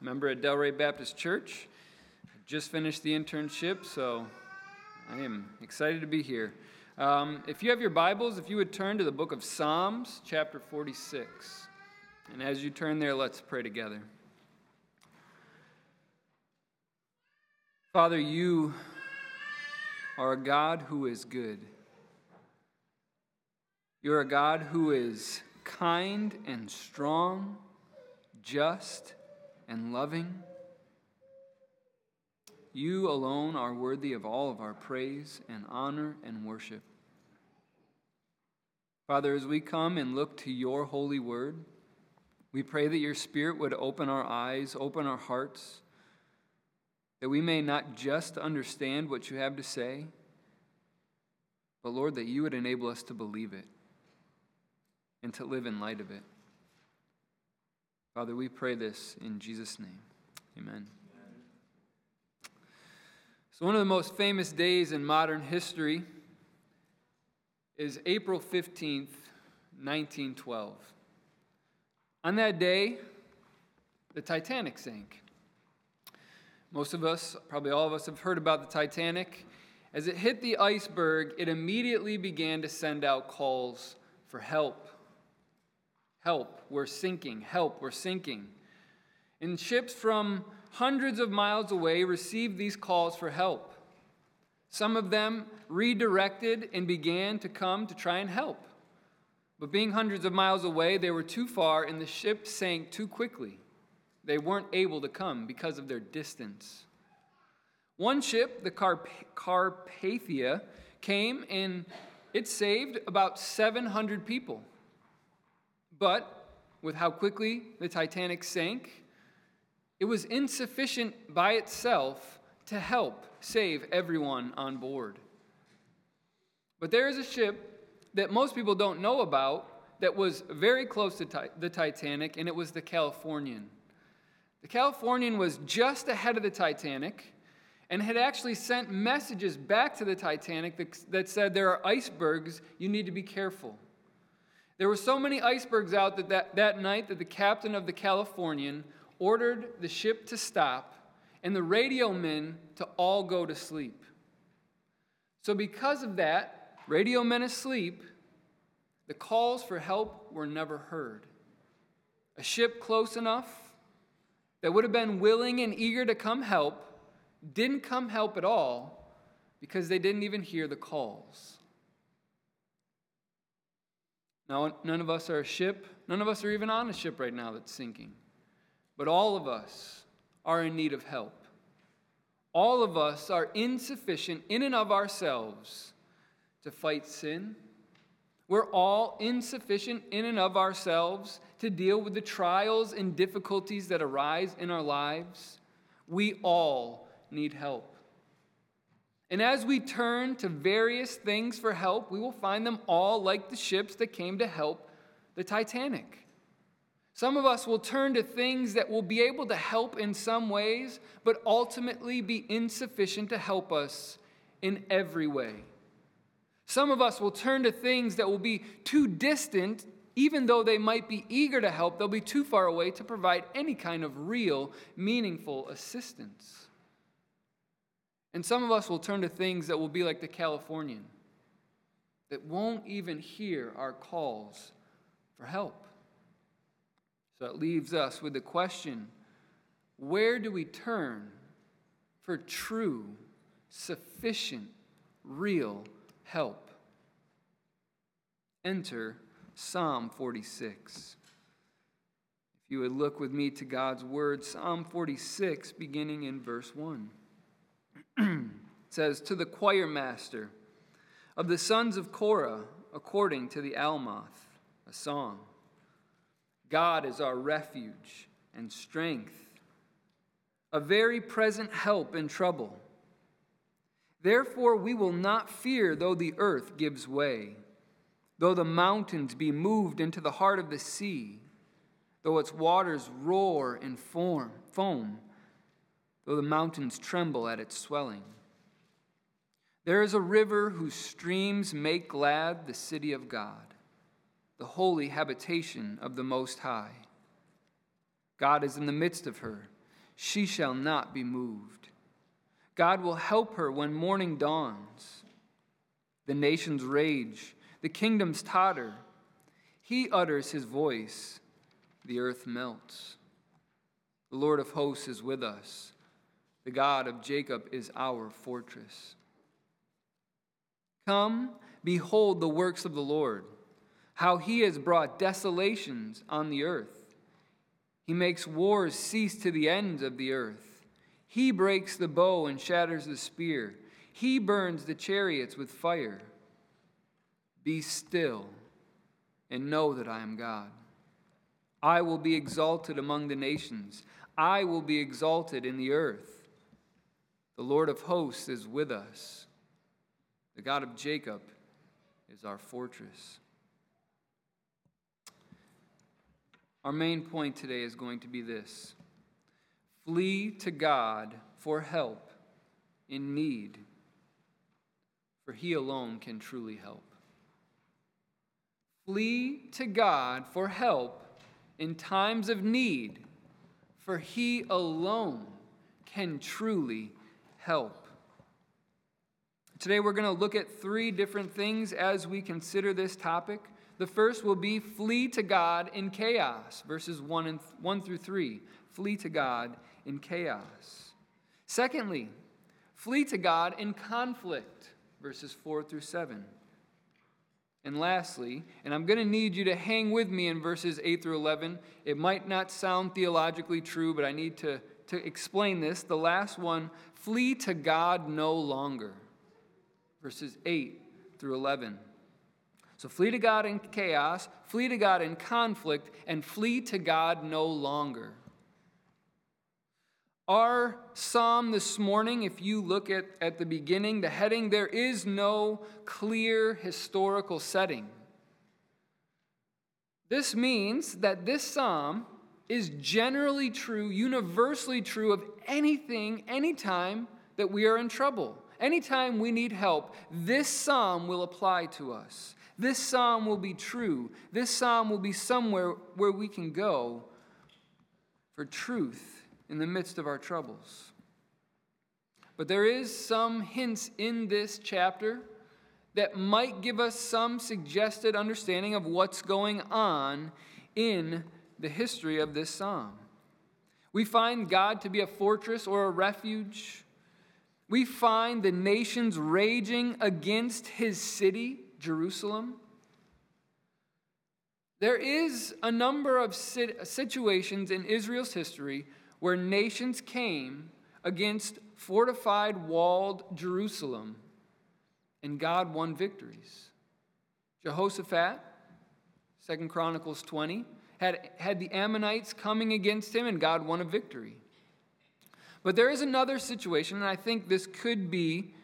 member at Delray Baptist Church. Just finished the internship, so I am excited to be here. Um, if you have your Bibles, if you would turn to the book of Psalms, chapter 46. And as you turn there, let's pray together. Father, you are a God who is good. You're a God who is kind and strong, just and loving. You alone are worthy of all of our praise and honor and worship. Father, as we come and look to your holy word, we pray that your Spirit would open our eyes, open our hearts, that we may not just understand what you have to say, but Lord, that you would enable us to believe it and to live in light of it. Father, we pray this in Jesus' name. Amen. So, one of the most famous days in modern history is April 15th, 1912. On that day, the Titanic sank. Most of us, probably all of us, have heard about the Titanic. As it hit the iceberg, it immediately began to send out calls for help. Help, we're sinking. Help, we're sinking. And ships from hundreds of miles away received these calls for help. Some of them redirected and began to come to try and help. But being hundreds of miles away, they were too far and the ship sank too quickly. They weren't able to come because of their distance. One ship, the Carp- Carpathia, came and it saved about 700 people. But with how quickly the Titanic sank, it was insufficient by itself to help save everyone on board. But there is a ship that most people don't know about that was very close to the Titanic, and it was the Californian. The Californian was just ahead of the Titanic and had actually sent messages back to the Titanic that, said there are icebergs, you need to be careful. There were so many icebergs out that, that that night that the captain of the Californian ordered the ship to stop and the radio men to all go to sleep. So, because of that, radio men asleep, the calls for help were never heard. A ship close enough that would have been willing and eager to come help didn't come help at all because they didn't even hear the calls. Now, none of us are a ship. None of us are even on a ship right now that's sinking. But all of us are in need of help. All of us are insufficient in and of ourselves to fight sin. We're all insufficient in and of ourselves to deal with the trials and difficulties that arise in our lives. We all need help. And as we turn to various things for help, we will find them all like the ships that came to help the Titanic. Some of us will turn to things that will be able to help in some ways, but ultimately be insufficient to help us in every way. Some of us will turn to things that will be too distant, even though they might be eager to help, they'll be too far away to provide any kind of real, meaningful assistance. And some of us will turn to things that will be like the Californian, that won't even hear our calls for help. So it leaves us with the question where do we turn for true, sufficient, real help? Enter Psalm 46. If you would look with me to God's word, Psalm 46, beginning in verse 1. says, To the choir master of the sons of Korah, according to the Alamoth, a song. God is our refuge and strength, a very present help in trouble. Therefore, we will not fear though the earth gives way, though the mountains be moved into the heart of the sea, though its waters roar and form, foam though the mountains tremble at its swelling. There is a river whose streams make glad the city of God, the holy habitation of the Most High. God is in the midst of her. she shall not be moved. God will help her when morning dawns. The nations rage, the kingdoms totter. He utters his voice, the earth melts. The Lord of hosts is with us. The God of Jacob is our fortress. Come, behold the works of the Lord, how he has brought desolations on the earth. He makes wars cease to the ends of the earth. He breaks the bow and shatters the spear. He burns the chariots with fire. Be still and know that I am God. I will be exalted among the nations, I will be exalted in the earth. The Lord of hosts is with us. The God of Jacob is our fortress. Our main point today is going to be this flee to God for help in need, for He alone can truly help. Flee to God for help in times of need, for He alone can truly help. Today, we're going to look at three different things as we consider this topic. The first will be flee to God in chaos, verses 1, and 1 through 3. Flee to God in chaos. Secondly, flee to God in conflict, verses 4 through 7. And lastly, and I'm going to need you to hang with me in verses 8 through 11. It might not sound theologically true, but I need to, to explain this. The last one flee to God no longer, verses 8 through 11. So flee to God in chaos, flee to God in conflict, and flee to God no longer. Our psalm this morning, if you look at, at the beginning, the heading, there is no clear historical setting. This means that this psalm is generally true, universally true of anything, anytime that we are in trouble. Anytime we need help, this psalm will apply to us. This psalm will be true. This psalm will be somewhere where we can go for truth in the midst of our troubles. But there is some hints in this chapter that might give us some suggested understanding of what's going on in the history of this psalm. We find God to be a fortress or a refuge. We find the nations raging against his city. Jerusalem. There is a number of situations in Israel's history where nations came against fortified, walled Jerusalem, and God won victories. Jehoshaphat, Second Chronicles 20, had, had the Ammonites coming against him, and God won a victory. But there is another situation, and I think this could be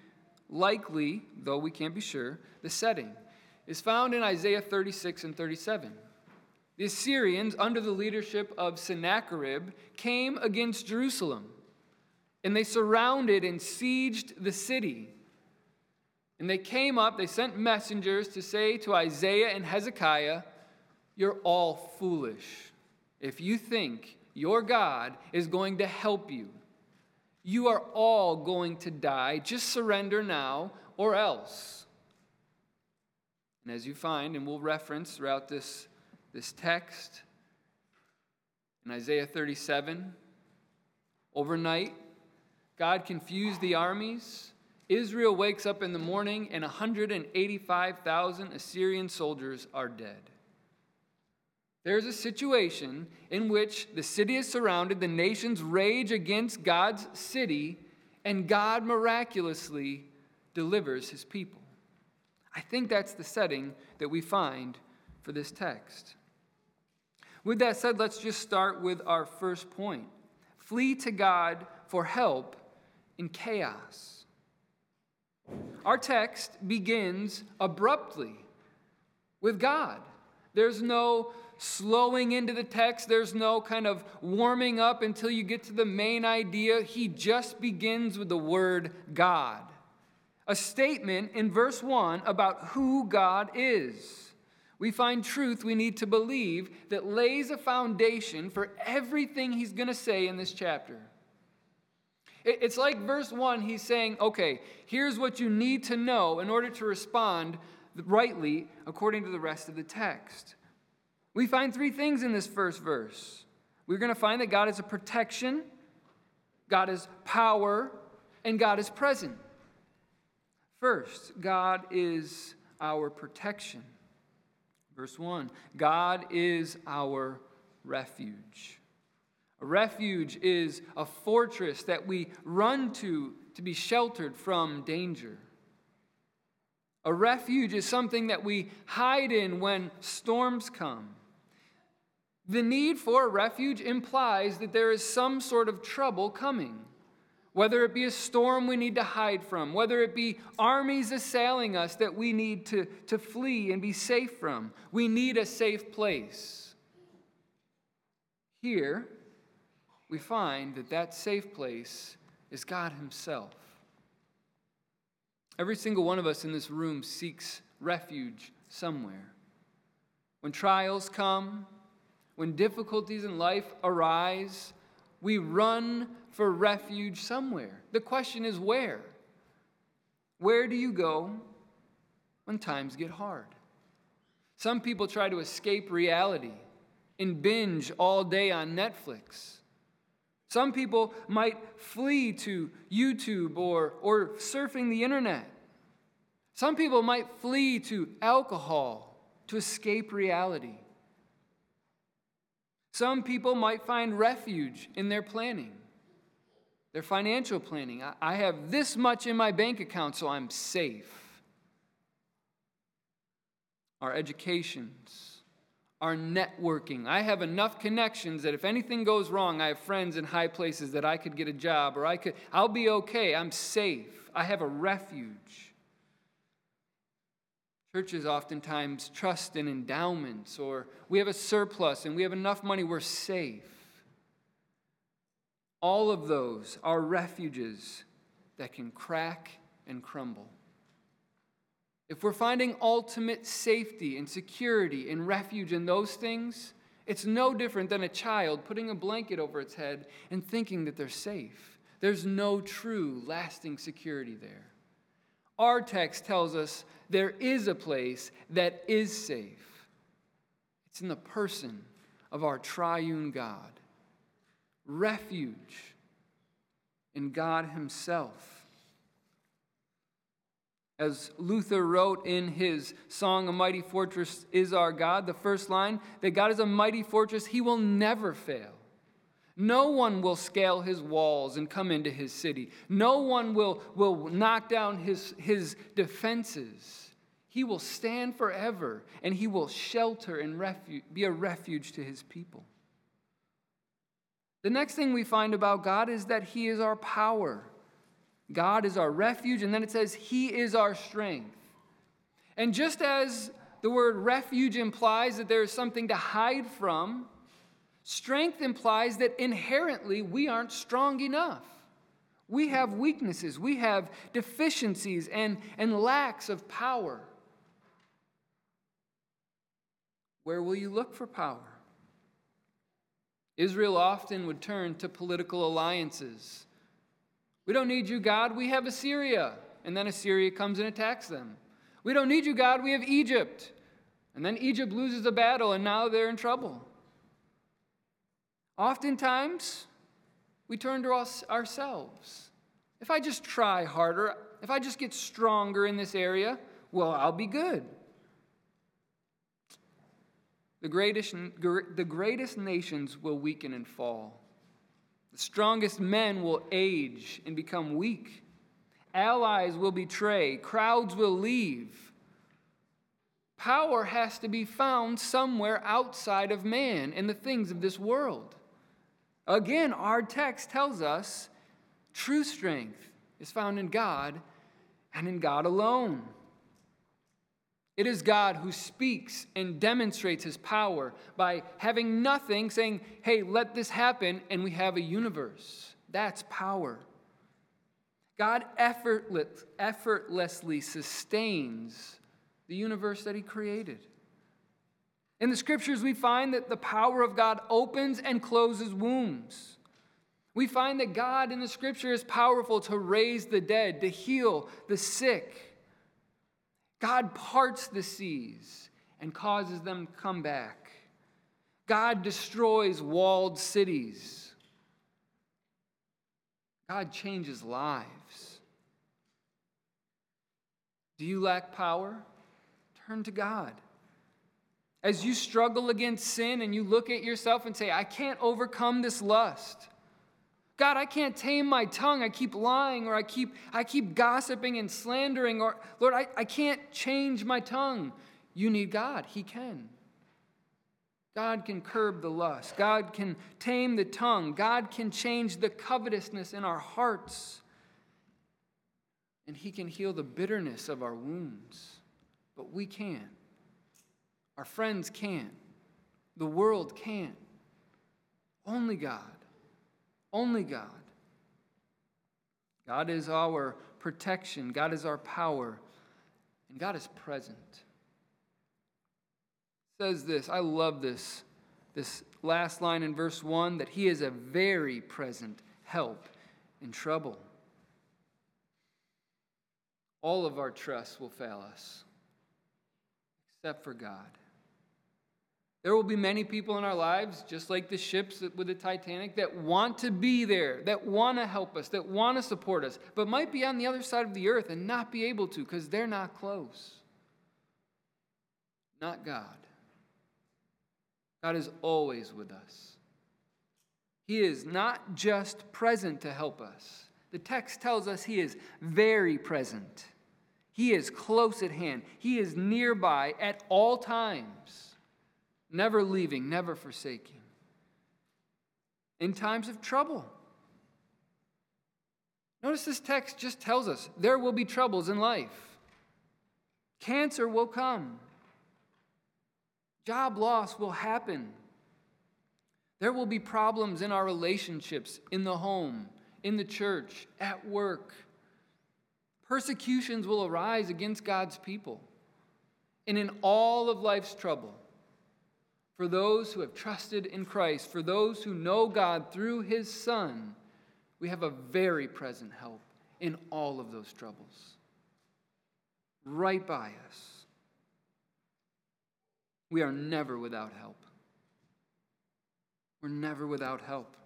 likely, though we can't be sure, the setting, is found in Isaiah 36 and 37. The Assyrians, under the leadership of Sennacherib, came against Jerusalem, and they surrounded and sieged the city. And they came up, they sent messengers to say to Isaiah and Hezekiah, You're all foolish if you think your God is going to help you. You are all going to die. Just surrender now or else. And as you find, and we'll reference throughout this, this text, in Isaiah 37, overnight, God confused the armies. Israel wakes up in the morning, and 185,000 Assyrian soldiers are dead. There's a situation in which the city is surrounded, the nations rage against God's city, and God miraculously delivers his people. I think that's the setting that we find for this text. With that said, let's just start with our first point flee to God for help in chaos. Our text begins abruptly with God. There's no slowing into the text. There's no kind of warming up until you get to the main idea. He just begins with the word God. A statement in verse 1 about who God is. We find truth we need to believe that lays a foundation for everything he's going to say in this chapter. It's like verse 1, he's saying, okay, here's what you need to know in order to respond rightly according to the rest of the text. We find three things in this first verse. We're going to find that God is a protection, God is power, and God is present. First, God is our protection. Verse 1 God is our refuge. A refuge is a fortress that we run to to be sheltered from danger. A refuge is something that we hide in when storms come. The need for refuge implies that there is some sort of trouble coming. Whether it be a storm we need to hide from, whether it be armies assailing us that we need to, to flee and be safe from, we need a safe place. Here, we find that that safe place is God Himself. Every single one of us in this room seeks refuge somewhere. When trials come, when difficulties in life arise, we run for refuge somewhere. The question is where? Where do you go when times get hard? Some people try to escape reality and binge all day on Netflix. Some people might flee to YouTube or, or surfing the internet. Some people might flee to alcohol to escape reality. Some people might find refuge in their planning, their financial planning. I, have this much in my bank account, so I'm safe. Our educations our networking. I have enough connections that if anything goes wrong, I have friends in high places that I could get a job or I could I'll be okay. I'm safe. I have a refuge. Churches oftentimes trust in endowments or we have a surplus and we have enough money, we're safe. All of those are refuges that can crack and crumble. If we're finding ultimate safety and security and refuge in those things, it's no different than a child putting a blanket over its head and thinking that they're safe. There's no true, lasting security there. Our text tells us there is a place that is safe. It's in the person of our triune God. Refuge in God Himself. As Luther wrote in his song, A Mighty Fortress is Our God, the first line, that God is a mighty fortress, he will never fail. No one will scale his walls and come into his city. No one will, will knock down his, his defenses. He will stand forever and he will shelter and refuge, be a refuge to his people. The next thing we find about God is that he is our power. God is our refuge, and then it says, He is our strength. And just as the word refuge implies that there is something to hide from, strength implies that inherently we aren't strong enough. We have weaknesses, we have deficiencies and, and lacks of power. Where will you look for power? Israel often would turn to political alliances we don't need you, God. We have Assyria. And then Assyria comes and attacks them. We don't need you, God. We have Egypt. And then Egypt loses a battle, and now they're in trouble. Oftentimes, we turn to us ourselves. If I just try harder, if I just get stronger in this area, well, I'll be good. The greatest, the greatest nations will weaken and fall. The strongest men will age and become weak. Allies will betray. Crowds will leave. Power has to be found somewhere outside of man and the things of this world. Again, our text tells us true strength is found in God and in God alone. It is God who speaks and demonstrates his power by having nothing, saying, hey, let this happen, and we have a universe. That's power. God effortless, effortlessly sustains the universe that he created. In the scriptures, we find that the power of God opens and closes wombs. We find that God in the scripture is powerful to raise the dead, to heal the sick. God parts the seas and causes them to come back. God destroys walled cities. God changes lives. Do you lack power? Turn to God. As you struggle against sin and you look at yourself and say, I can't overcome this lust. God, I can't tame my tongue. I keep lying or I keep, I keep gossiping and slandering, or Lord, I, I can't change my tongue. You need God. He can. God can curb the lust. God can tame the tongue. God can change the covetousness in our hearts. And He can heal the bitterness of our wounds. But we can't. Our friends can't. The world can't. Only God. Only God. God is our protection, God is our power, and God is present. It says this, I love this, this last line in verse 1 that He is a very present help in trouble. All of our trust will fail us, except for God. There will be many people in our lives, just like the ships with the Titanic, that want to be there, that want to help us, that want to support us, but might be on the other side of the earth and not be able to because they're not close. Not God. God is always with us. He is not just present to help us. The text tells us He is very present. He is close at hand. He is nearby at all times never leaving, never forsaking. In times of trouble. Notice this text just tells us there will be troubles in life. Cancer will come. Job loss will happen. There will be problems in our relationships, in the home, in the church, at work. Persecutions will arise against God's people. And in all of life's trouble, for those who have trusted in Christ, for those who know God through his Son, we have a very present help in all of those troubles. Right by us. We are never without help. We're never without help.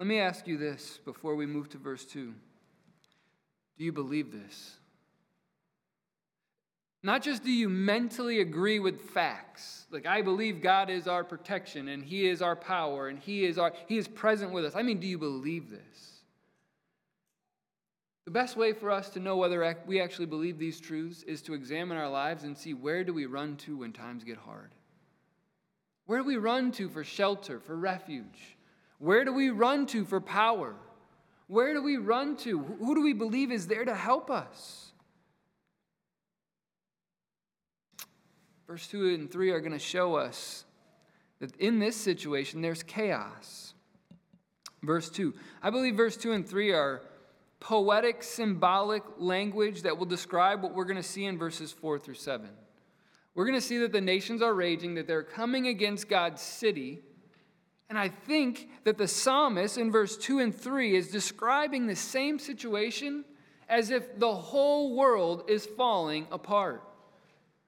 Let me ask you this before we move to verse 2. Do you believe this? Not just do you mentally agree with facts, like I believe God is our protection and He is our power and He is, our, he is present with us. I mean, do you believe this? The best way for us to know whether we actually believe these truths is to examine our lives and see where do we run to when times get hard? Where do we run to for shelter, for refuge? Where do we run to for power? Where do we run to? Who do we believe is there to help us? Verse 2 and 3 are going to show us that in this situation there's chaos. Verse 2. I believe verse 2 and 3 are poetic, symbolic language that will describe what we're going to see in verses 4 through 7. We're going to see that the nations are raging, that they're coming against God's city. And I think that the psalmist in verse 2 and 3 is describing the same situation as if the whole world is falling apart.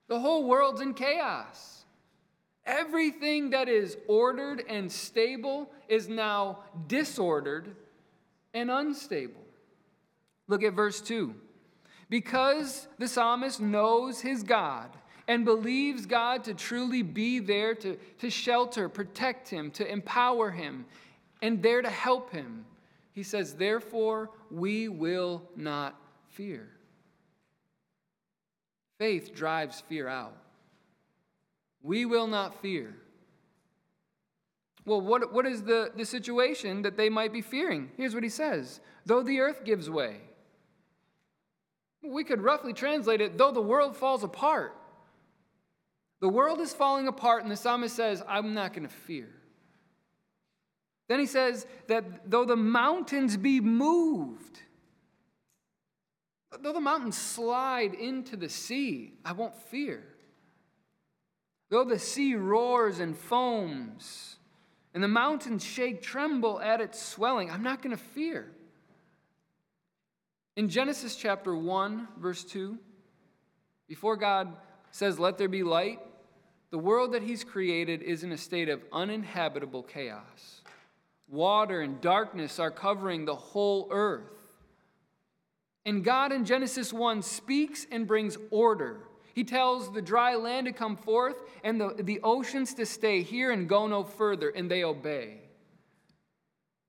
The whole world's in chaos. Everything that is ordered and stable is now disordered and unstable. Look at verse 2. Because the psalmist knows his God and believes God to truly be there to, to shelter, protect him, to empower him, and there to help him, he says, Therefore, we will not fear. Faith drives fear out. We will not fear. Well, what, what is the, the situation that they might be fearing? Here's what he says Though the earth gives way, we could roughly translate it, though the world falls apart. The world is falling apart, and the psalmist says, I'm not going to fear. Then he says that though the mountains be moved, Though the mountains slide into the sea, I won't fear. Though the sea roars and foams, and the mountains shake, tremble at its swelling, I'm not going to fear. In Genesis chapter 1, verse 2, before God says, Let there be light, the world that He's created is in a state of uninhabitable chaos. Water and darkness are covering the whole earth. And God in Genesis 1 speaks and brings order. He tells the dry land to come forth and the, the oceans to stay here and go no further, and they obey.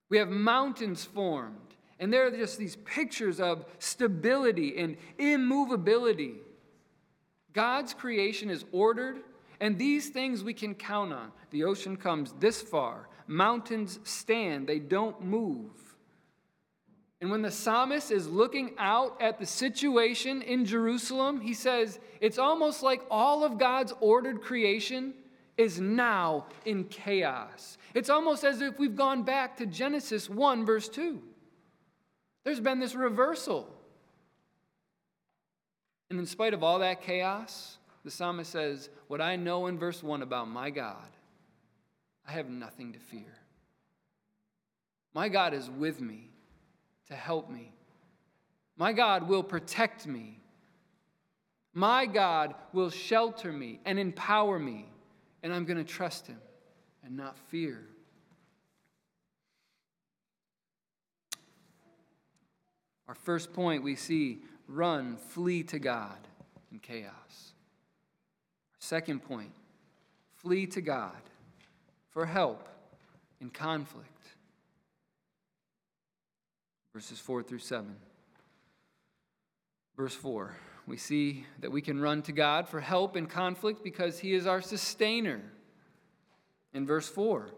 We have mountains formed, and there are just these pictures of stability and immovability. God's creation is ordered, and these things we can count on. The ocean comes this far, mountains stand, they don't move. And when the psalmist is looking out at the situation in Jerusalem, he says, it's almost like all of God's ordered creation is now in chaos. It's almost as if we've gone back to Genesis 1, verse 2. There's been this reversal. And in spite of all that chaos, the psalmist says, What I know in verse 1 about my God, I have nothing to fear. My God is with me to help me. My God will protect me. My God will shelter me and empower me, and I'm going to trust Him and not fear. Our first point we see run, flee to God in chaos. Our second point flee to God for help in conflict verses 4 through 7. Verse 4, we see that we can run to God for help in conflict because He is our sustainer. In verse 4,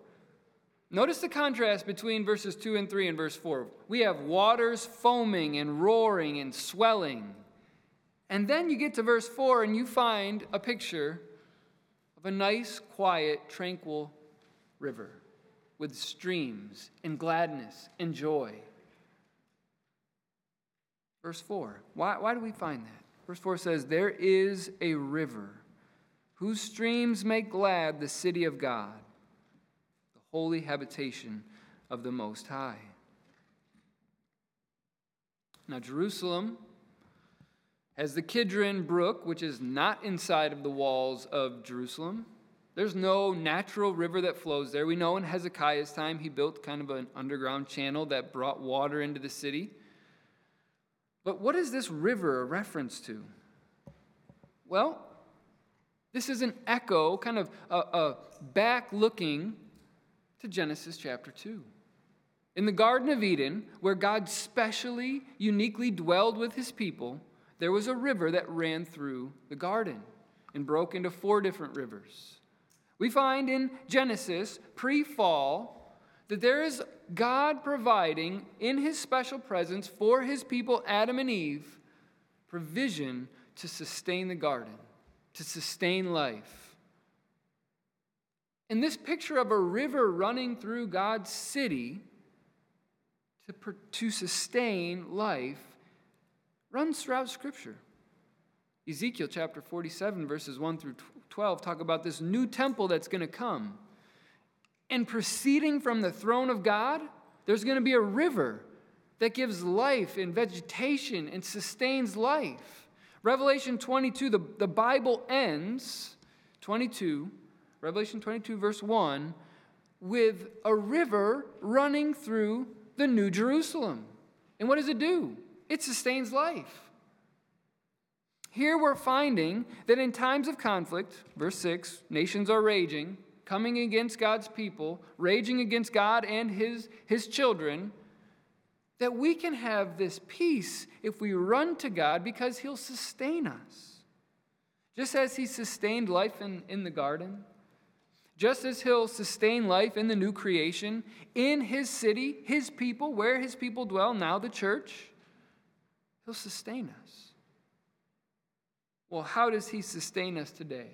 notice the contrast between verses 2 and 3 and verse 4. We have waters foaming and roaring and swelling. And then you get to verse 4 and you find a picture of a nice, quiet, tranquil river with streams and gladness and joy. Verse 4. Why, why do we find that? Verse 4 says, There is a river whose streams make glad the city of God, the holy habitation of the Most High. Now, Jerusalem has the Kidron Brook, which is not inside of the walls of Jerusalem. There's no natural river that flows there. We know in Hezekiah's time he built kind of an underground channel that brought water into the city. But what is this river a reference to? Well, this is an echo, kind of a, a back looking to Genesis chapter 2. In the Garden of Eden, where God specially, uniquely dwelled with his people, there was a river that ran through the garden and broke into four different rivers. We find in Genesis, pre fall, that there is God providing in his special presence for his people, Adam and Eve, provision to sustain the garden, to sustain life. And this picture of a river running through God's city to, to sustain life runs throughout Scripture. Ezekiel chapter 47, verses 1 through 12, talk about this new temple that's going to come. And proceeding from the throne of God, there's going to be a river that gives life and vegetation and sustains life. Revelation 22, the, the Bible ends, 22, Revelation 22, verse 1, with a river running through the New Jerusalem. And what does it do? It sustains life. Here we're finding that in times of conflict, verse 6, nations are raging, coming against God's people, raging against God and his, his children, that we can have this peace if we run to God because he'll sustain us. Just as he sustained life in, in the garden, just as he'll sustain life in the new creation, in his city, his people, where his people dwell, now the church, he'll sustain us. Well, how does he sustain us today?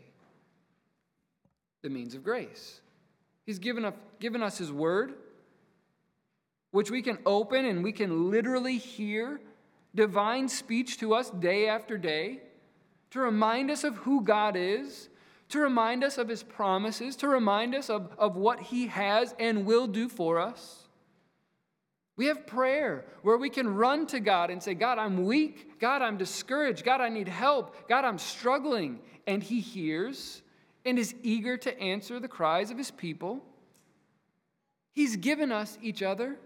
The means of grace. He's given, up, given us His Word, which we can open and we can literally hear divine speech to us day after day to remind us of who God is, to remind us of his promises, to remind us of, of what he has and will do for us. We have prayer where we can run to God and say, God, I'm weak. God, I'm discouraged. God, I need help. God, I'm struggling. And He hears and is eager to answer the cries of His people. He's given us each other.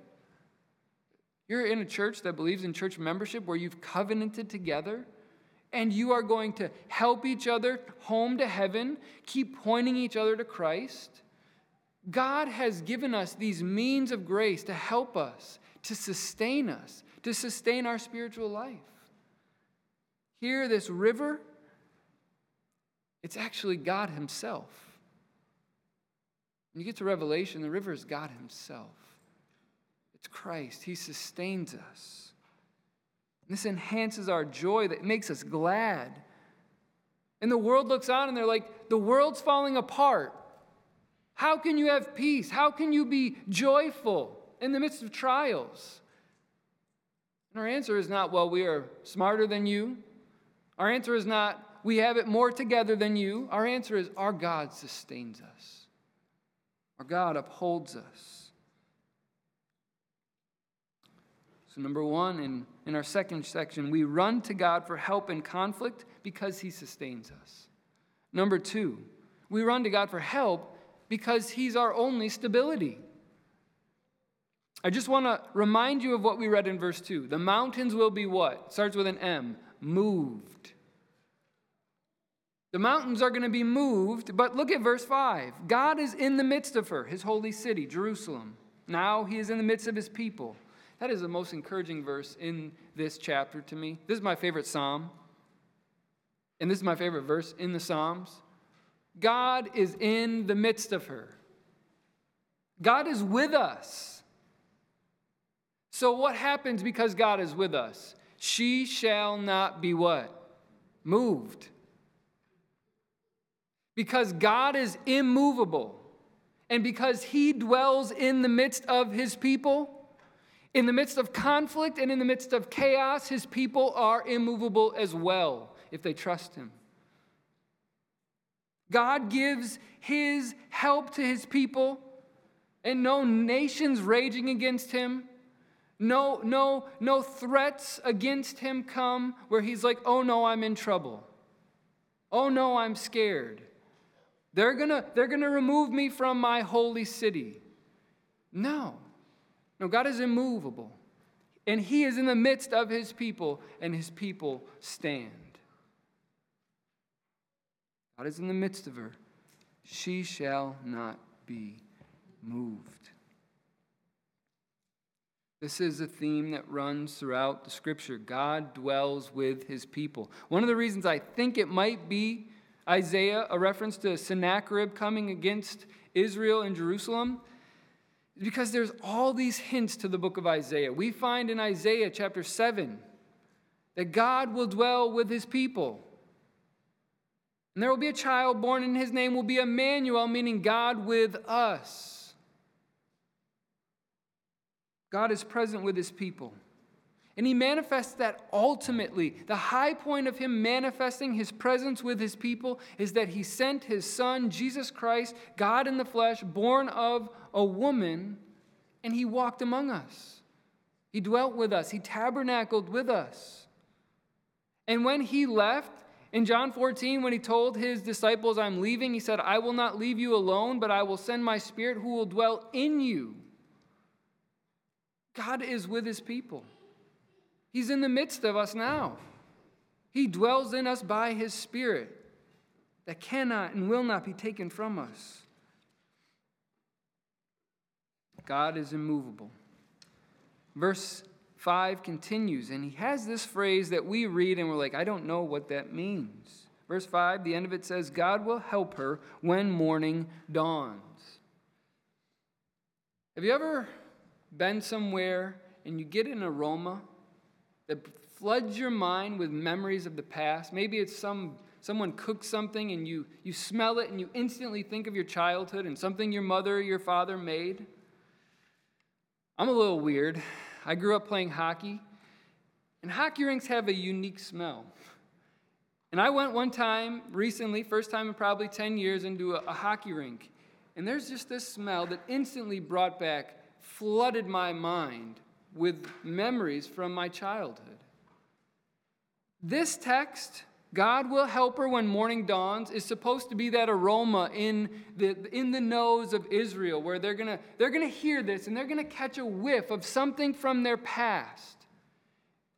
You're in a church that believes in church membership where you've covenanted together and you are going to help each other home to heaven, keep pointing each other to Christ. God has given us these means of grace to help us, to sustain us, to sustain our spiritual life. Here, this river, it's actually God Himself. When you get to Revelation, the river is God Himself. It's Christ. He sustains us. This enhances our joy, that makes us glad. And the world looks on and they're like, the world's falling apart. How can you have peace? How can you be joyful in the midst of trials? And our answer is not, well, we are smarter than you. Our answer is not, we have it more together than you. Our answer is, our God sustains us, our God upholds us. So, number one, in, in our second section, we run to God for help in conflict because he sustains us. Number two, we run to God for help because He's our only stability. I just want to remind you of what we read in verse 2. The mountains will be what? Starts with an M. Moved. The mountains are going to be moved, but look at verse 5. God is in the midst of her, his holy city, Jerusalem. Now he is in the midst of his people. That is the most encouraging verse in this chapter to me. This is my favorite psalm. And this is my favorite verse in the Psalms. God is in the midst of her. God is with us. So, what happens because God is with us? She shall not be what? Moved. Because God is immovable, and because He dwells in the midst of His people, in the midst of conflict and in the midst of chaos, His people are immovable as well if they trust Him. God gives his help to his people, and no nations raging against him. No, no, no threats against him come where he's like, oh no, I'm in trouble. Oh no, I'm scared. They're gonna, they're gonna remove me from my holy city. No. No, God is immovable. And he is in the midst of his people, and his people stand. God is in the midst of her. She shall not be moved. This is a theme that runs throughout the scripture. God dwells with his people. One of the reasons I think it might be Isaiah, a reference to Sennacherib coming against Israel and Jerusalem, because there's all these hints to the book of Isaiah. We find in Isaiah chapter 7 that God will dwell with his people. And there will be a child born, and his name will be Emmanuel, meaning God with us. God is present with his people. And he manifests that ultimately. The high point of him manifesting his presence with his people is that he sent his son, Jesus Christ, God in the flesh, born of a woman, and he walked among us. He dwelt with us, he tabernacled with us. And when he left, in John 14, when he told his disciples, I'm leaving, he said, I will not leave you alone, but I will send my spirit who will dwell in you. God is with his people. He's in the midst of us now. He dwells in us by his spirit that cannot and will not be taken from us. God is immovable. Verse 5 continues, and he has this phrase that we read and we're like, I don't know what that means. Verse 5, the end of it says, God will help her when morning dawns. Have you ever been somewhere and you get an aroma that floods your mind with memories of the past? Maybe it's some someone cooks something and you, you smell it and you instantly think of your childhood and something your mother or your father made. I'm a little weird. I grew up playing hockey, and hockey rinks have a unique smell. And I went one time recently, first time in probably 10 years, into a, a hockey rink. And there's just this smell that instantly brought back, flooded my mind with memories from my childhood. This text, God will help her when morning dawns, is supposed to be that aroma in the, in the nose of Israel where they're going to they're to hear this and they're going to catch a whiff of something from their past.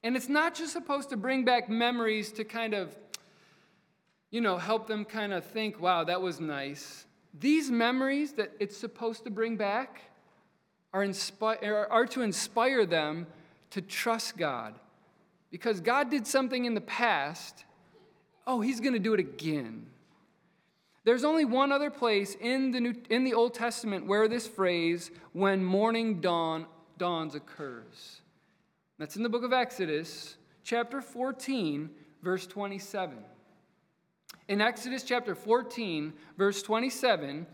And it's not just supposed to bring back memories to kind of, you know, help them kind of think, wow, that was nice. These memories that it's supposed to bring back are, are to inspire them to trust God. Because God did something in the past, oh, He's going to do it again. There's only one other place in the, New, in the Old Testament where this phrase, when morning dawn, dawns, occurs. That's in the book of Exodus, chapter 14, verse 27. In Exodus chapter 14, verse 27,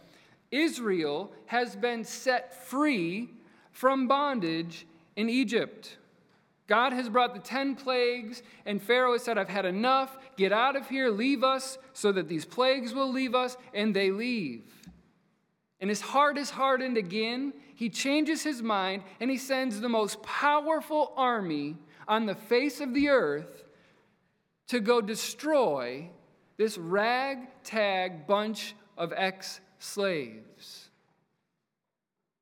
Israel has been set free from bondage in Egypt. God has brought the 10 plagues, and Pharaoh has said, I've had enough. Get out of here, leave us, so that these plagues will leave us, and they leave. And his heart is hardened again. He changes his mind, and he sends the most powerful army on the face of the earth to go destroy this ragtag bunch of ex slaves.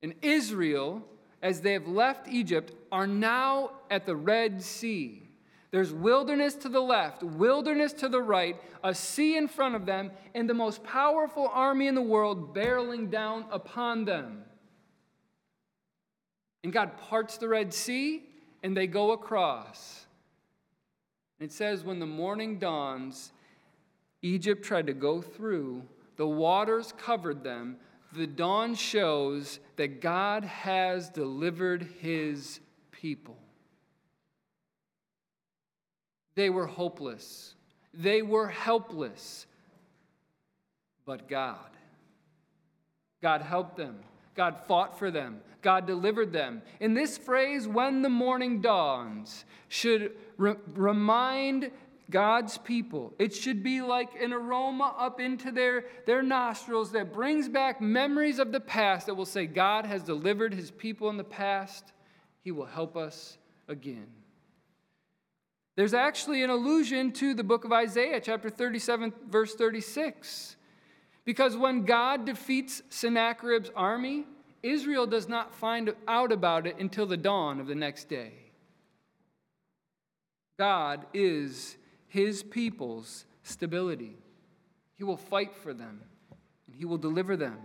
And Israel, as they have left Egypt, are now at the Red Sea. There's wilderness to the left, wilderness to the right, a sea in front of them, and the most powerful army in the world barreling down upon them. And God parts the Red Sea, and they go across. It says, when the morning dawns, Egypt tried to go through, the waters covered them. The dawn shows that God has delivered his people. They were hopeless, they were helpless. But God, God helped them. God fought for them. God delivered them. In this phrase, when the morning dawns, should re- remind God's people. It should be like an aroma up into their, their nostrils that brings back memories of the past that will say, God has delivered his people in the past. He will help us again. There's actually an allusion to the book of Isaiah, chapter 37, verse 36. Because when God defeats Sennacherib's army, Israel does not find out about it until the dawn of the next day. God is his people's stability. He will fight for them and he will deliver them.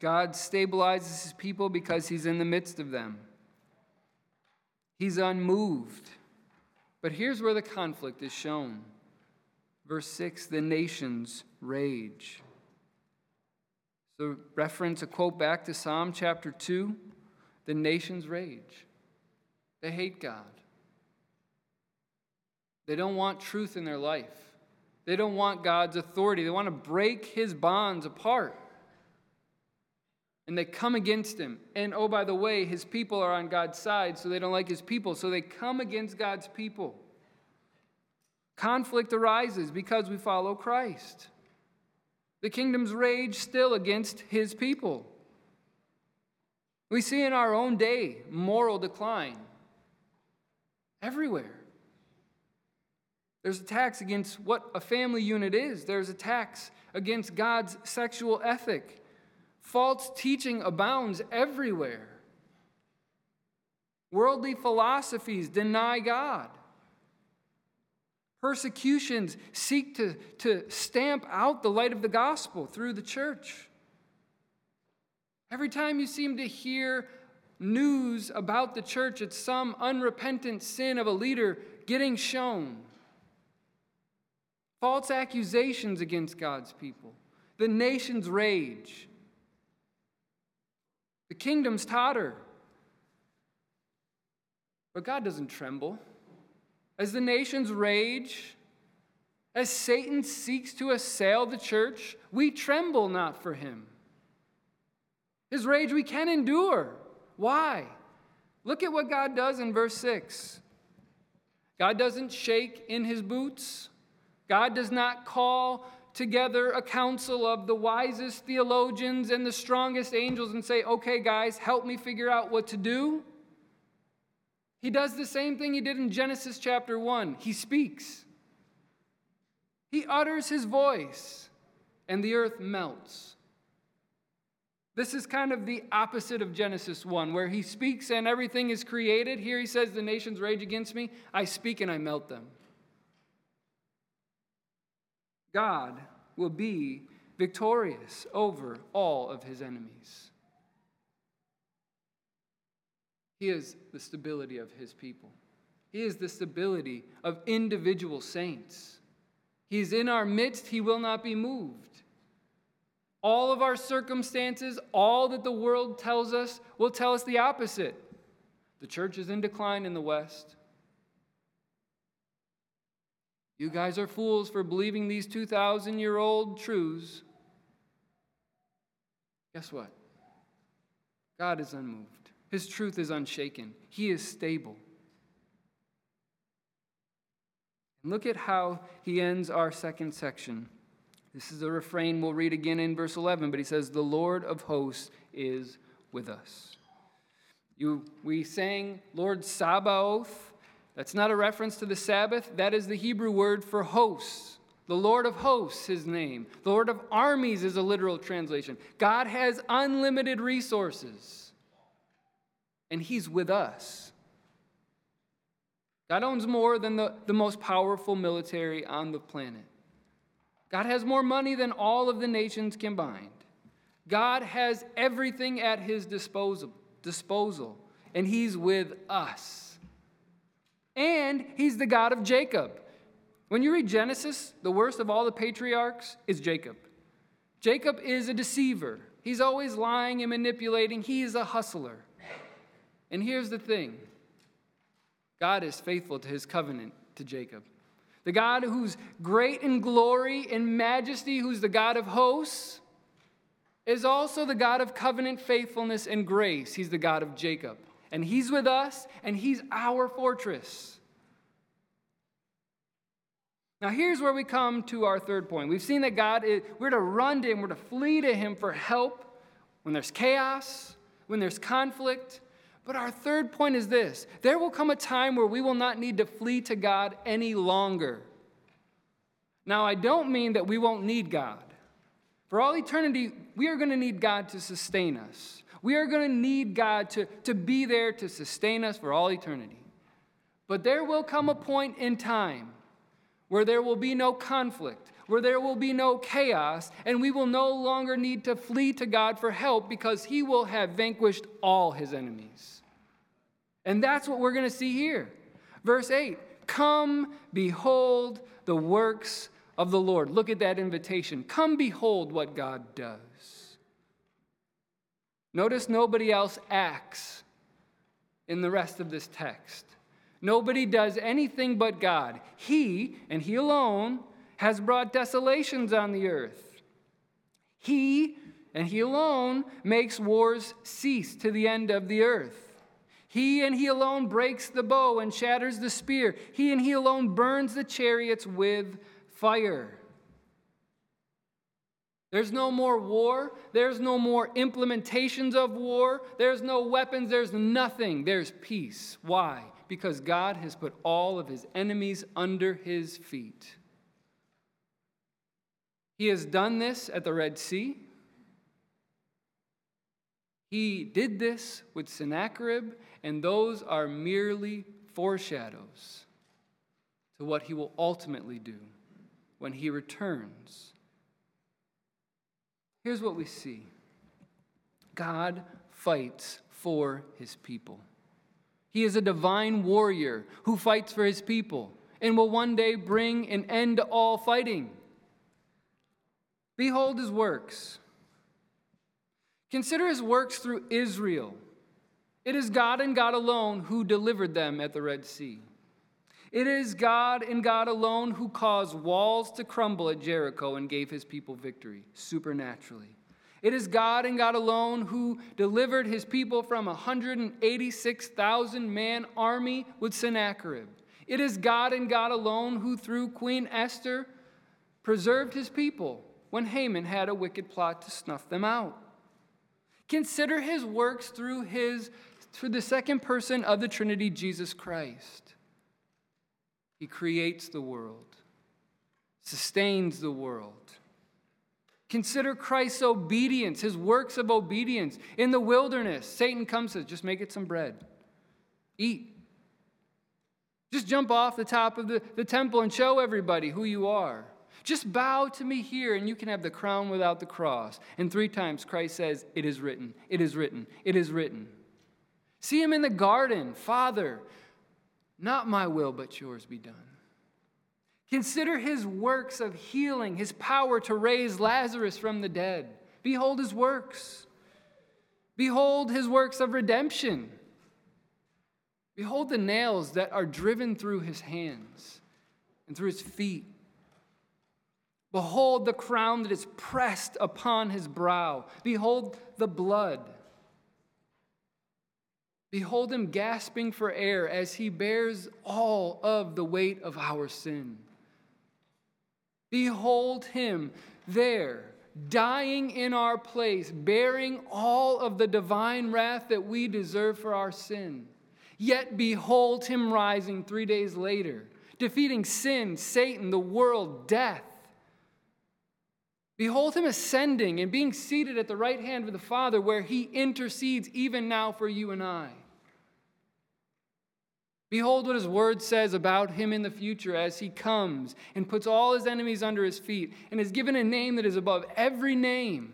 God stabilizes his people because he's in the midst of them. He's unmoved. But here's where the conflict is shown. Verse 6 the nations rage. So, reference a quote back to Psalm chapter 2 the nations rage. They hate God. They don't want truth in their life. They don't want God's authority. They want to break his bonds apart. And they come against him. And oh, by the way, his people are on God's side, so they don't like his people. So they come against God's people. Conflict arises because we follow Christ. The kingdom's rage still against his people. We see in our own day moral decline everywhere. There's attacks against what a family unit is. There's attacks against God's sexual ethic. False teaching abounds everywhere. Worldly philosophies deny God. Persecutions seek to, to stamp out the light of the gospel through the church. Every time you seem to hear news about the church, it's some unrepentant sin of a leader getting shown false accusations against God's people, the nations rage, the kingdoms totter. But God doesn't tremble. As the nations rage, as Satan seeks to assail the church, we tremble not for him. His rage we can endure. Why? Look at what God does in verse 6. God doesn't shake in his boots. God does not call together a council of the wisest theologians and the strongest angels and say, okay, guys, help me figure out what to do. He does the same thing he did in Genesis chapter 1. He speaks, he utters his voice, and the earth melts. This is kind of the opposite of Genesis 1, where he speaks and everything is created. Here he says, The nations rage against me. I speak and I melt them. God will be victorious over all of his enemies. He is the stability of his people, he is the stability of individual saints. He's in our midst, he will not be moved. All of our circumstances, all that the world tells us, will tell us the opposite. The church is in decline in the West. You guys are fools for believing these 2,000 year old truths. Guess what? God is unmoved. His truth is unshaken. He is stable. And look at how he ends our second section. This is a refrain we'll read again in verse 11, but he says, The Lord of hosts is with us. You, we sang Lord Sabaoth that's not a reference to the Sabbath. That is the Hebrew word for hosts. The Lord of hosts, his name. The Lord of armies is a literal translation. God has unlimited resources, and he's with us. God owns more than the, the most powerful military on the planet. God has more money than all of the nations combined. God has everything at his disposal, disposal and he's with us and he's the God of Jacob. When you read Genesis, the worst of all the patriarchs is Jacob. Jacob is a deceiver. He's always lying and manipulating. He is a hustler. And here's the thing God is faithful to his covenant to Jacob. The God who's great in glory and majesty, who's the God of hosts, is also the God of covenant faithfulness and grace. He's the God of Jacob and He's with us, and He's our fortress. Now, here's where we come to our third point. We've seen that God, is, we're to run to Him, we're to flee to Him for help when there's chaos, when there's conflict. But our third point is this there will come a time where we will not need to flee to God any longer. Now, I don't mean that we won't need God. For all eternity, we are going to need God to sustain us. We are going to need God to, to be there to sustain us for all eternity. But there will come a point in time where there will be no conflict, where there will be no chaos, and we will no longer need to flee to God for help because He will have vanquished all His enemies. And that's what we're going to see here. Verse 8 Come, behold the works of the Lord. Look at that invitation. Come, behold what God does. Notice nobody else acts in the rest of this text. Nobody does anything but God. He, and He alone, has brought desolations on the earth. He, and He alone, makes wars cease to the end of the earth. He and He alone breaks the bow and shatters the spear. He and He alone burns the chariots with fire. There's no more war. There's no more implementations of war. There's no weapons. There's nothing. There's peace. Why? Because God has put all of his enemies under his feet. He has done this at the Red Sea. He did this with Sennacherib, and those are merely foreshadows to what he will ultimately do when he returns Here's what we see God fights for his people. He is a divine warrior who fights for his people and will one day bring an end to all fighting. Behold his works. Consider his works through Israel. It is God and God alone who delivered them at the Red Sea. It is God and God alone who caused walls to crumble at Jericho and gave his people victory supernaturally. It is God and God alone who delivered his people from a 186,000 man army with Sennacherib. It is God and God alone who, through Queen Esther, preserved his people when Haman had a wicked plot to snuff them out. Consider his works through his through the second person of the Trinity, Jesus Christ. He creates the world, sustains the world. Consider Christ's obedience, his works of obedience. In the wilderness, Satan comes and says, just make it some bread. Eat. Just jump off the top of the, the temple and show everybody who you are. Just bow to me here, and you can have the crown without the cross. And three times Christ says, It is written, it is written, it is written. See him in the garden Father, not my will, but yours be done. Consider his works of healing, his power to raise Lazarus from the dead. Behold his works. Behold his works of redemption. Behold the nails that are driven through his hands and through his feet. Behold the crown that is pressed upon his brow. Behold the blood. Behold him gasping for air as he bears all of the weight of our sin. Behold him there, dying in our place, bearing all of the divine wrath that we deserve for our sin. Yet behold him rising three days later, defeating sin, Satan, the world, death. Behold him ascending and being seated at the right hand of the Father, where he intercedes even now for you and I. Behold what his word says about him in the future as he comes and puts all his enemies under his feet and is given a name that is above every name.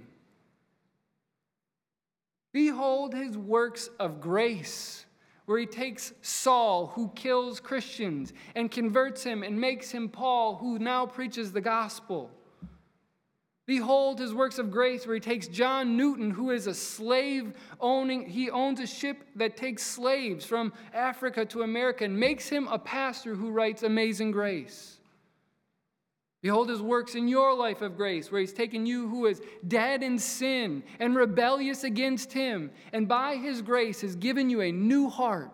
Behold his works of grace, where he takes Saul, who kills Christians, and converts him and makes him Paul, who now preaches the gospel. Behold his works of grace, where he takes John Newton, who is a slave owning, he owns a ship that takes slaves from Africa to America, and makes him a pastor who writes Amazing Grace. Behold his works in your life of grace, where he's taken you who is dead in sin and rebellious against him, and by his grace has given you a new heart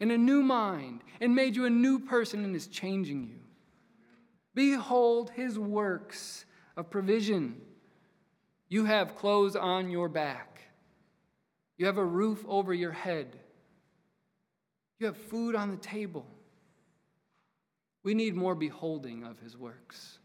and a new mind, and made you a new person and is changing you. Behold his works of provision. You have clothes on your back. You have a roof over your head. You have food on the table. We need more beholding of his works.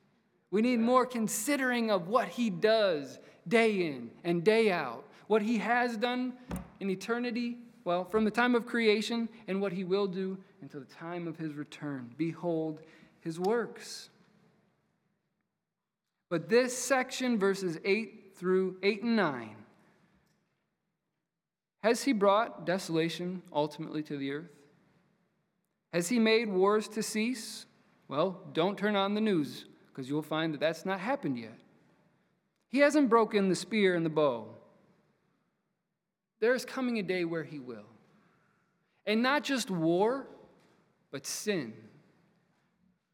We need more considering of what he does day in and day out, what he has done in eternity, well, from the time of creation, and what he will do until the time of his return. Behold his works. But this section, verses 8 through 8 and 9, has he brought desolation ultimately to the earth? Has he made wars to cease? Well, don't turn on the news because you'll find that that's not happened yet. He hasn't broken the spear and the bow. There is coming a day where he will. And not just war, but sin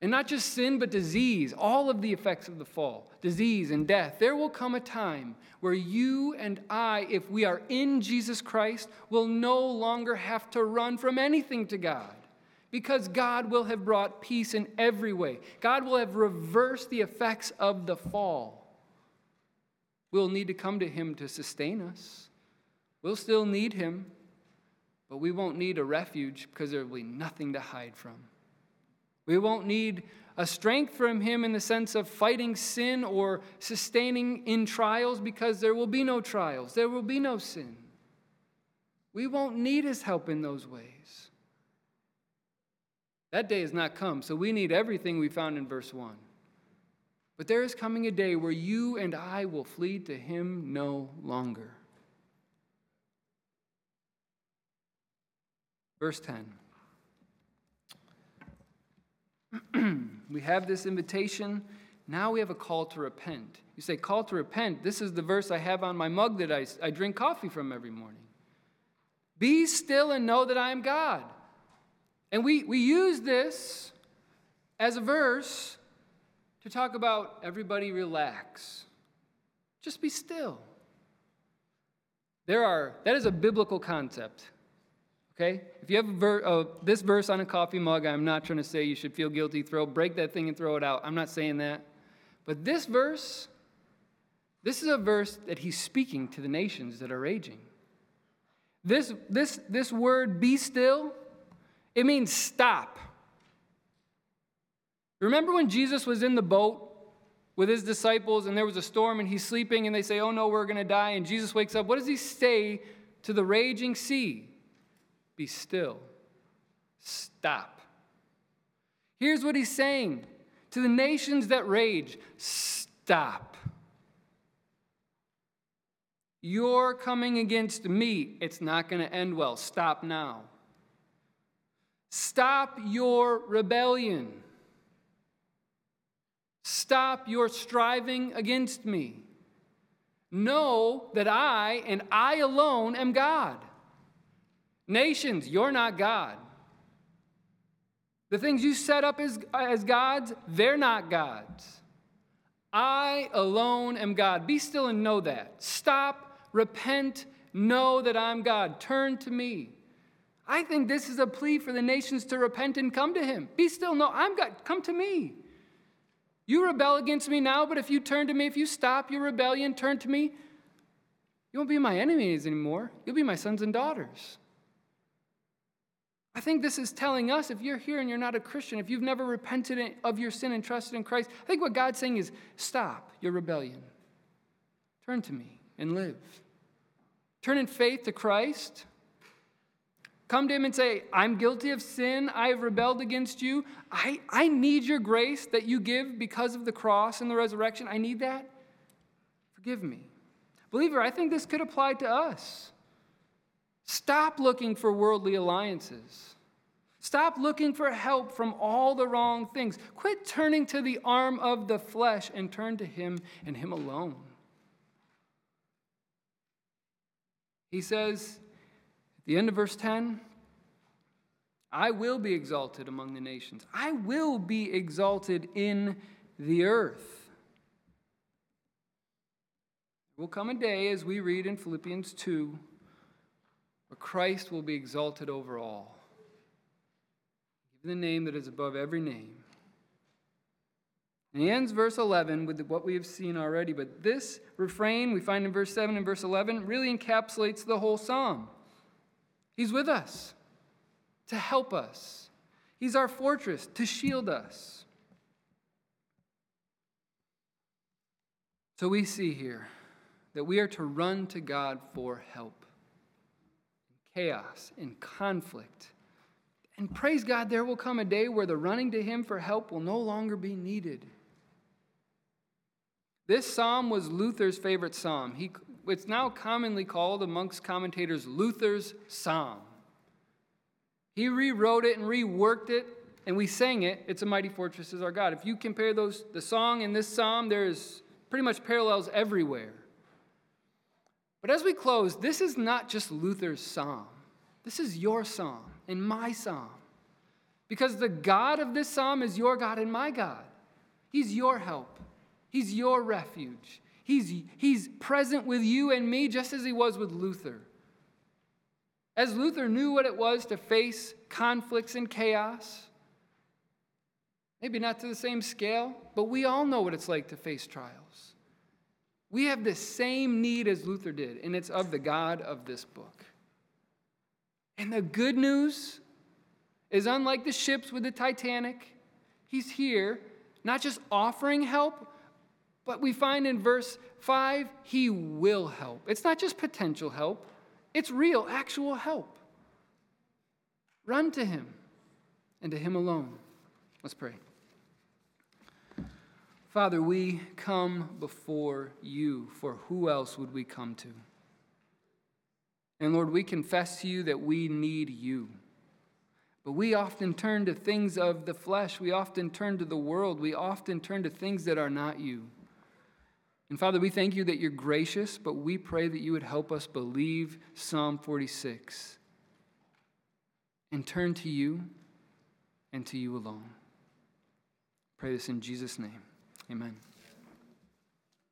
and not just sin, but disease, all of the effects of the fall, disease and death. There will come a time where you and I, if we are in Jesus Christ, will no longer have to run from anything to God because God will have brought peace in every way. God will have reversed the effects of the fall. We'll need to come to Him to sustain us. We'll still need Him, but we won't need a refuge because there will be nothing to hide from. We won't need a strength from Him in the sense of fighting sin or sustaining in trials because there will be no trials, there will be no sin. We won't need His help in those ways. That day has not come, so we need everything we found in verse 1. But there is coming a day where you and I will flee to Him no longer. Verse 10. we have this invitation. Now we have a call to repent. You say, call to repent. This is the verse I have on my mug that I, I drink coffee from every morning. Be still and know that I am God. And we, we use this as a verse to talk about everybody relax. Just be still. There are, that is a biblical concept. Okay? If you have ver- uh, this verse on a coffee mug, I'm not trying to say you should feel guilty, throw, break that thing and throw it out. I'm not saying that. But this verse, this is a verse that he's speaking to the nations that are raging. This, this, this word, be still, it means stop. Remember when Jesus was in the boat with his disciples and there was a storm and he's sleeping and they say, Oh no, we're going to die. And Jesus wakes up. What does he say to the raging sea? Be still. Stop. Here's what he's saying to the nations that rage stop. You're coming against me. It's not going to end well. Stop now. Stop your rebellion. Stop your striving against me. Know that I and I alone am God. Nations, you're not God. The things you set up as, as gods, they're not gods. I alone am God. Be still and know that. Stop, repent, know that I'm God. Turn to me. I think this is a plea for the nations to repent and come to Him. Be still, know I'm God. Come to me. You rebel against me now, but if you turn to me, if you stop your rebellion, turn to me, you won't be my enemies anymore. You'll be my sons and daughters. I think this is telling us if you're here and you're not a Christian, if you've never repented of your sin and trusted in Christ, I think what God's saying is stop your rebellion. Turn to me and live. Turn in faith to Christ. Come to Him and say, I'm guilty of sin. I have rebelled against you. I, I need your grace that you give because of the cross and the resurrection. I need that. Forgive me. Believer, I think this could apply to us. Stop looking for worldly alliances. Stop looking for help from all the wrong things. Quit turning to the arm of the flesh and turn to Him and Him alone. He says at the end of verse 10 I will be exalted among the nations, I will be exalted in the earth. There will come a day, as we read in Philippians 2 Christ will be exalted over all. Give the name that is above every name. And he ends verse 11 with what we have seen already, but this refrain we find in verse 7 and verse 11 really encapsulates the whole psalm. He's with us to help us, He's our fortress to shield us. So we see here that we are to run to God for help chaos and conflict. And praise God, there will come a day where the running to Him for help will no longer be needed. This psalm was Luther's favorite psalm. He, it's now commonly called amongst commentators Luther's psalm. He rewrote it and reworked it, and we sang it. It's a mighty fortress is our God. If you compare those, the song and this psalm, there's pretty much parallels everywhere. But as we close, this is not just Luther's psalm. This is your psalm and my psalm. Because the God of this psalm is your God and my God. He's your help, He's your refuge. He's, he's present with you and me just as He was with Luther. As Luther knew what it was to face conflicts and chaos, maybe not to the same scale, but we all know what it's like to face trials. We have the same need as Luther did, and it's of the God of this book. And the good news is unlike the ships with the Titanic, he's here not just offering help, but we find in verse 5, he will help. It's not just potential help, it's real, actual help. Run to him and to him alone. Let's pray. Father, we come before you, for who else would we come to? And Lord, we confess to you that we need you. But we often turn to things of the flesh. We often turn to the world. We often turn to things that are not you. And Father, we thank you that you're gracious, but we pray that you would help us believe Psalm 46 and turn to you and to you alone. Pray this in Jesus' name. Amen.